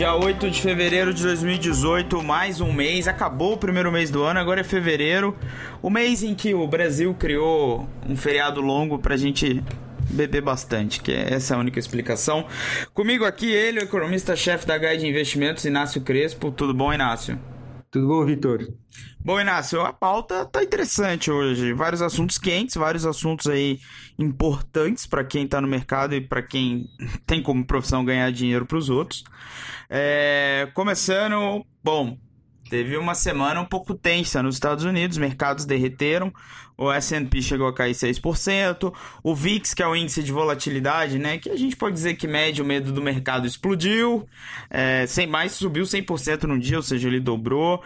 Dia 8 de fevereiro de 2018, mais um mês. Acabou o primeiro mês do ano, agora é fevereiro. O mês em que o Brasil criou um feriado longo pra gente beber bastante, que é essa é a única explicação. Comigo aqui ele, o economista-chefe da Guide de Investimentos, Inácio Crespo. Tudo bom, Inácio? Tudo bom, Vitor? Bom, Inácio, a pauta tá interessante hoje. Vários assuntos quentes, vários assuntos aí importantes para quem tá no mercado e para quem tem como profissão ganhar dinheiro para os outros. É, começando, bom, Teve uma semana um pouco tensa nos Estados Unidos, mercados derreteram, o S&P chegou a cair 6%, o VIX, que é o índice de volatilidade, né, que a gente pode dizer que mede o medo do mercado, explodiu, é, sem mais subiu 100% no dia, ou seja, ele dobrou.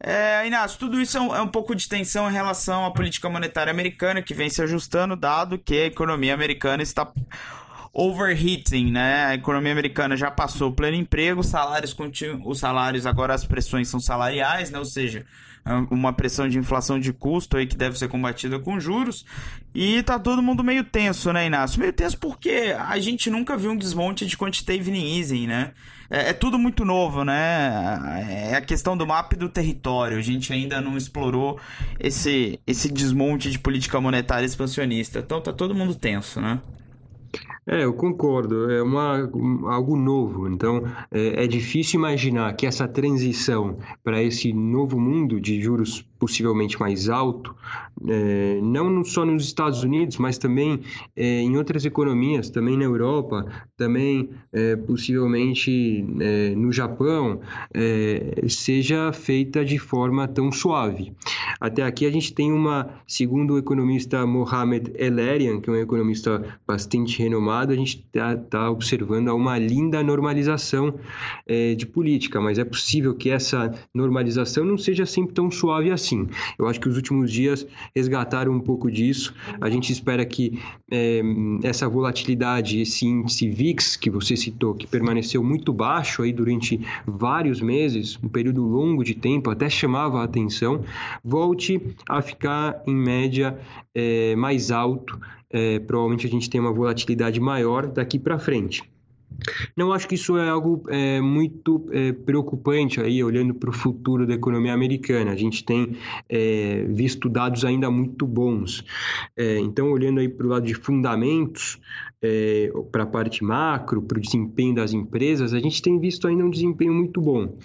É, Inácio, tudo isso é um, é um pouco de tensão em relação à política monetária americana, que vem se ajustando, dado que a economia americana está overheating, né? A economia americana já passou pleno emprego, salários continuam, os salários agora as pressões são salariais, né? Ou seja, é uma pressão de inflação de custo aí que deve ser combatida com juros. E tá todo mundo meio tenso, né, Inácio? Meio tenso porque a gente nunca viu um desmonte de quantitative easing, né? É, é, tudo muito novo, né? É a questão do mapa e do território. A gente ainda não explorou esse, esse desmonte de política monetária expansionista. Então tá todo mundo tenso, né? É, eu concordo. É uma, algo novo. Então, é, é difícil imaginar que essa transição para esse novo mundo de juros possivelmente mais alto, é, não só nos Estados Unidos, mas também é, em outras economias, também na Europa, também é, possivelmente é, no Japão, é, seja feita de forma tão suave. Até aqui a gente tem uma, segundo o economista Mohamed Elerian, que é um economista bastante renomado, a gente está tá observando uma linda normalização é, de política, mas é possível que essa normalização não seja sempre tão suave assim. Eu acho que os últimos dias resgataram um pouco disso. A gente espera que é, essa volatilidade, esse índice VIX que você citou, que permaneceu muito baixo aí durante vários meses, um período longo de tempo, até chamava a atenção, volte a ficar em média é, mais alto. É, provavelmente a gente tem uma volatilidade maior daqui para frente. Não acho que isso é algo é, muito é, preocupante aí, olhando para o futuro da economia americana. A gente tem é, visto dados ainda muito bons. É, então, olhando aí para o lado de fundamentos, é, para a parte macro, para o desempenho das empresas, a gente tem visto ainda um desempenho muito bom.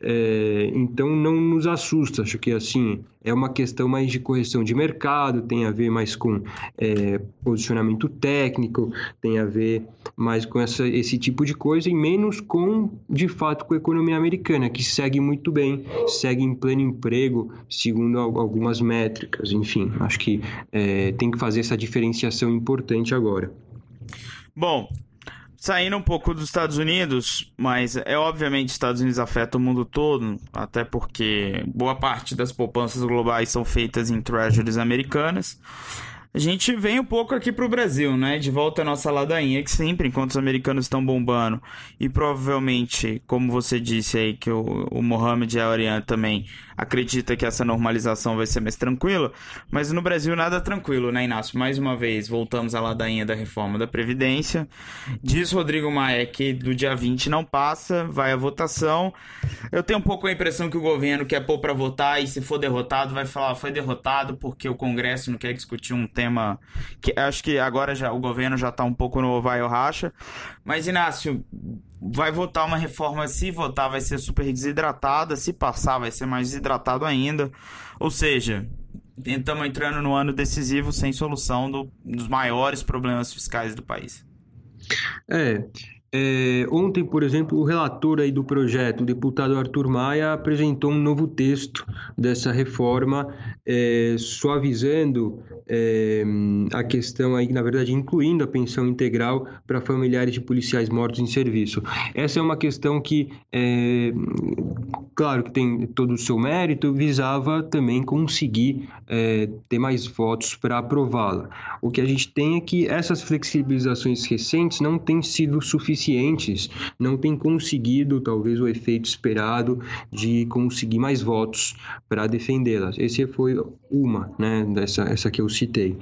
É, então não nos assusta, acho que assim é uma questão mais de correção de mercado, tem a ver mais com é, posicionamento técnico, tem a ver mais com essa, esse tipo de coisa e menos com, de fato, com a economia americana, que segue muito bem, segue em pleno emprego, segundo algumas métricas. Enfim, acho que é, tem que fazer essa diferenciação importante agora. Bom, saindo um pouco dos Estados Unidos, mas é obviamente Estados Unidos afeta o mundo todo, até porque boa parte das poupanças globais são feitas em treasuries americanas. A gente vem um pouco aqui pro Brasil, né? De volta à nossa ladainha, que sempre, enquanto os americanos estão bombando, e provavelmente, como você disse aí, que o, o Mohamed Arian também acredita que essa normalização vai ser mais tranquila, mas no Brasil nada tranquilo, né, Inácio? Mais uma vez, voltamos à ladainha da reforma da Previdência. Diz Rodrigo Maia que do dia 20 não passa, vai à votação. Eu tenho um pouco a impressão que o governo quer pôr para votar e se for derrotado, vai falar, foi derrotado porque o Congresso não quer discutir um tema que acho que agora já o governo já está um pouco no vai ou racha. Mas Inácio, vai votar uma reforma, se votar vai ser super desidratada, se passar vai ser mais desidratado ainda. Ou seja, estamos entrando no ano decisivo sem solução do, dos maiores problemas fiscais do país. É, é, ontem, por exemplo, o relator aí do projeto, o deputado Arthur Maia, apresentou um novo texto dessa reforma, é, suavizando é, a questão aí, na verdade, incluindo a pensão integral para familiares de policiais mortos em serviço. Essa é uma questão que, é, claro que tem todo o seu mérito, visava também conseguir é, ter mais votos para aprová-la. O que a gente tem é que essas flexibilizações recentes não têm sido suficientes suficientes, não tem conseguido talvez o efeito esperado de conseguir mais votos para defendê-las. Esse foi uma, né, dessa essa que eu citei.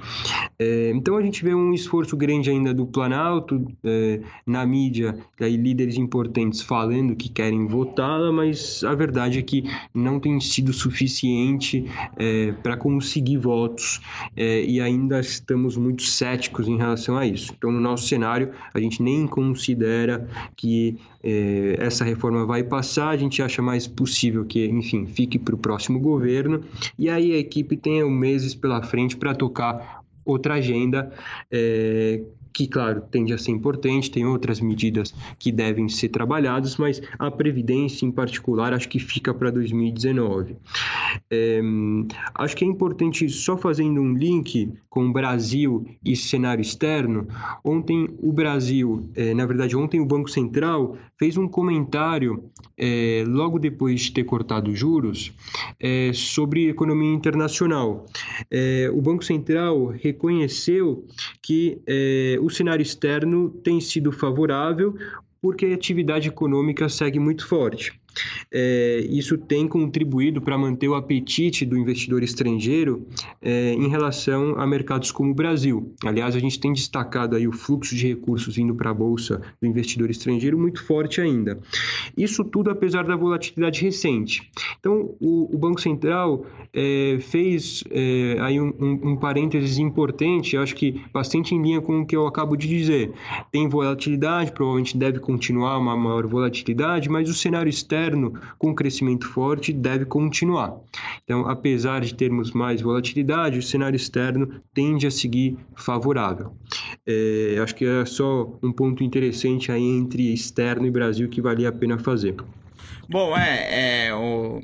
É, então a gente vê um esforço grande ainda do Planalto, é, na mídia, aí líderes importantes falando que querem votá-la, mas a verdade é que não tem sido suficiente é, para conseguir votos é, e ainda estamos muito céticos em relação a isso. Então, no nosso cenário, a gente nem considera que é, essa reforma vai passar, a gente acha mais possível que, enfim, fique para o próximo governo. E aí a equipe tenha meses pela frente para tocar outra agenda é, que, claro, tende a ser importante, tem outras medidas que devem ser trabalhadas, mas a Previdência, em particular, acho que fica para 2019. É, acho que é importante, só fazendo um link com o Brasil e cenário externo, ontem o Brasil, é, na verdade, ontem o Banco Central fez um comentário, é, logo depois de ter cortado juros, é, sobre economia internacional. É, o Banco Central reconheceu que é, o cenário externo tem sido favorável porque a atividade econômica segue muito forte. É, isso tem contribuído para manter o apetite do investidor estrangeiro é, em relação a mercados como o Brasil. Aliás, a gente tem destacado aí o fluxo de recursos indo para a bolsa do investidor estrangeiro muito forte ainda. Isso tudo apesar da volatilidade recente. Então, o, o Banco Central é, fez é, aí um, um, um parênteses importante, acho que bastante em linha com o que eu acabo de dizer. Tem volatilidade, provavelmente deve continuar uma maior volatilidade, mas o cenário externo externo com crescimento forte deve continuar. Então, apesar de termos mais volatilidade, o cenário externo tende a seguir favorável. É, acho que é só um ponto interessante aí entre externo e Brasil que valia a pena fazer. Bom, é, é o,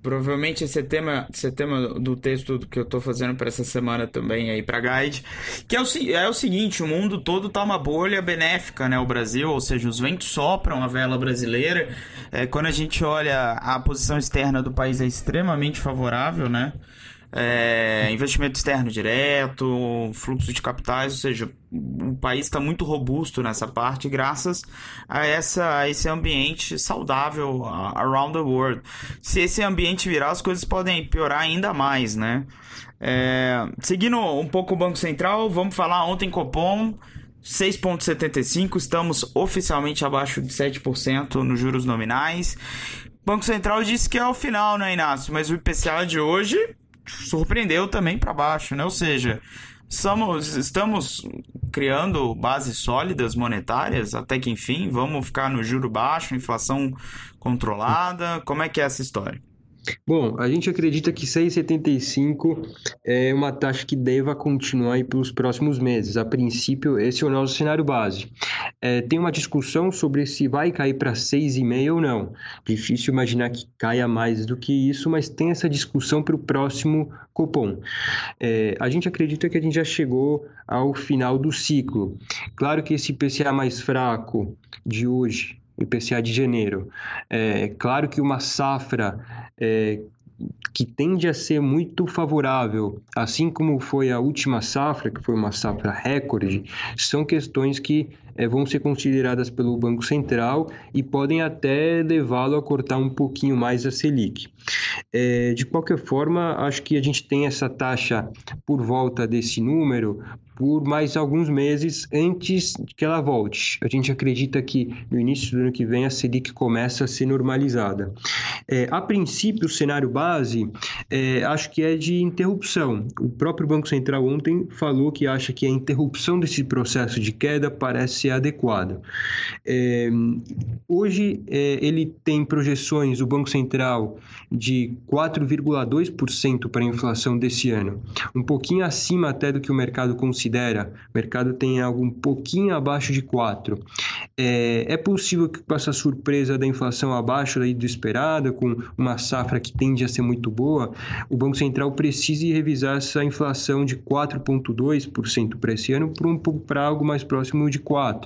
Provavelmente esse é tema, esse é tema do texto que eu estou fazendo para essa semana também aí para Guide, que é o, é o seguinte, o mundo todo tá uma bolha benéfica, né, o Brasil, ou seja, os ventos sopram a vela brasileira. É, quando a gente olha a posição externa do país é extremamente favorável, né? É, investimento externo direto, fluxo de capitais, ou seja, o país está muito robusto nessa parte graças a, essa, a esse ambiente saudável around the world. Se esse ambiente virar, as coisas podem piorar ainda mais, né? É, seguindo um pouco o Banco Central, vamos falar ontem Copom 6,75, estamos oficialmente abaixo de 7% nos juros nominais. Banco Central disse que é o final, né, Inácio? Mas o IPCA de hoje surpreendeu também para baixo, né? Ou seja, estamos, estamos criando bases sólidas monetárias até que enfim, vamos ficar no juro baixo, inflação controlada. Como é que é essa história? Bom, a gente acredita que 6,75 é uma taxa que deva continuar aí pelos próximos meses. A princípio, esse é o nosso cenário base. É, tem uma discussão sobre se vai cair para 6,5 ou não. Difícil imaginar que caia mais do que isso, mas tem essa discussão para o próximo Copom. É, a gente acredita que a gente já chegou ao final do ciclo. Claro que esse IPCA mais fraco de hoje IPCA de janeiro. É claro que uma safra é, que tende a ser muito favorável, assim como foi a última safra, que foi uma safra recorde, são questões que vão ser consideradas pelo Banco Central e podem até levá-lo a cortar um pouquinho mais a Selic. É, de qualquer forma, acho que a gente tem essa taxa por volta desse número por mais alguns meses antes que ela volte. A gente acredita que no início do ano que vem a Selic começa a ser normalizada. É, a princípio, o cenário base é, acho que é de interrupção. O próprio Banco Central ontem falou que acha que a interrupção desse processo de queda parece ser adequada. É, hoje é, ele tem projeções, o Banco Central, de 4,2% para a inflação desse ano, um pouquinho acima até do que o mercado considera o mercado tem algo um pouquinho abaixo de 4. É, é possível que com essa surpresa da inflação abaixo do esperado, com uma safra que tende a ser muito boa, o Banco Central precise revisar essa inflação de 4,2% para esse ano para um, algo mais próximo de 4%.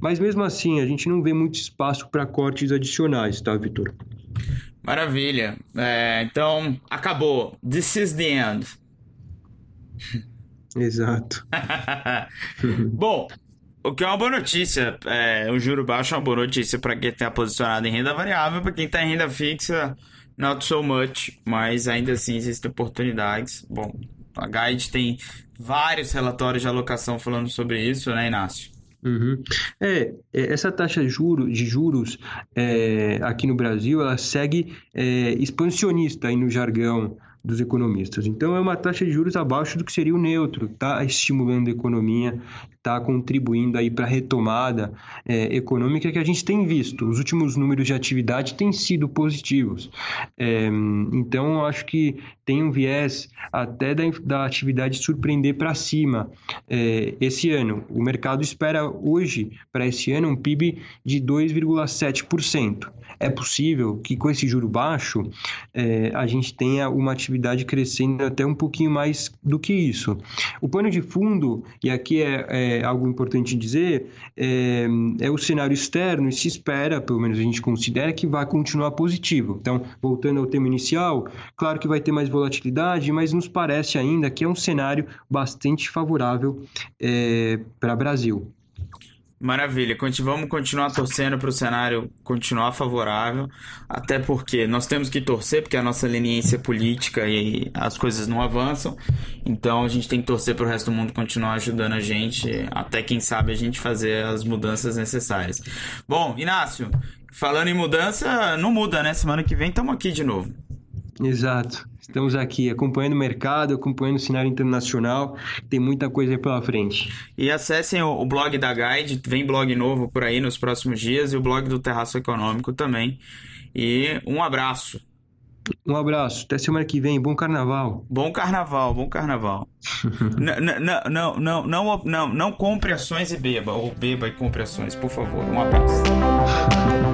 Mas mesmo assim, a gente não vê muito espaço para cortes adicionais, tá, Vitor? Maravilha. É, então, acabou. This is the end. Exato. Bom, O que é uma boa notícia. É, o juro baixo é uma boa notícia para quem está posicionado em renda variável, para quem está em renda fixa, not so much, mas ainda assim existem oportunidades. Bom, a Guide tem vários relatórios de alocação falando sobre isso, né, Inácio? Uhum. É, é essa taxa de juros, é, aqui no Brasil, ela segue é, expansionista aí no jargão dos economistas. Então, é uma taxa de juros abaixo do que seria o neutro, está estimulando a economia, está contribuindo aí para a retomada é, econômica que a gente tem visto. Os últimos números de atividade têm sido positivos. É, então, acho que tem um viés até da, da atividade surpreender para cima é, esse ano. O mercado espera hoje, para esse ano, um PIB de 2,7% é possível que com esse juro baixo é, a gente tenha uma atividade crescendo até um pouquinho mais do que isso. O pano de fundo, e aqui é, é algo importante dizer, é, é, o cenário externo e se espera, pelo menos a gente considera, que vai continuar positivo. Então, voltando ao tema inicial, claro que vai ter mais volatilidade, mas nos parece ainda que é um cenário bastante favorável é, para Brasil. Maravilha. Vamos continuar torcendo para o cenário continuar favorável, até porque nós temos que torcer, porque a nossa leniência política e as coisas não avançam. Então a gente tem que torcer para o resto do mundo continuar ajudando a gente, até quem sabe a gente fazer as mudanças necessárias. Bom, Inácio, falando em mudança, não muda, né? Semana que vem estamos aqui de novo. Exato. Estamos aqui acompanhando o mercado, acompanhando o cenário internacional. Tem muita coisa aí pela frente. E acessem o, blog da Guide, vem blog novo por aí nos próximos dias e o blog do Terraço Econômico também. E um abraço. Um abraço. Até semana que vem. Bom carnaval. Bom carnaval, bom carnaval. não, não, não, não, não compre ações e beba. Ou beba e compre ações, por favor. Um abraço.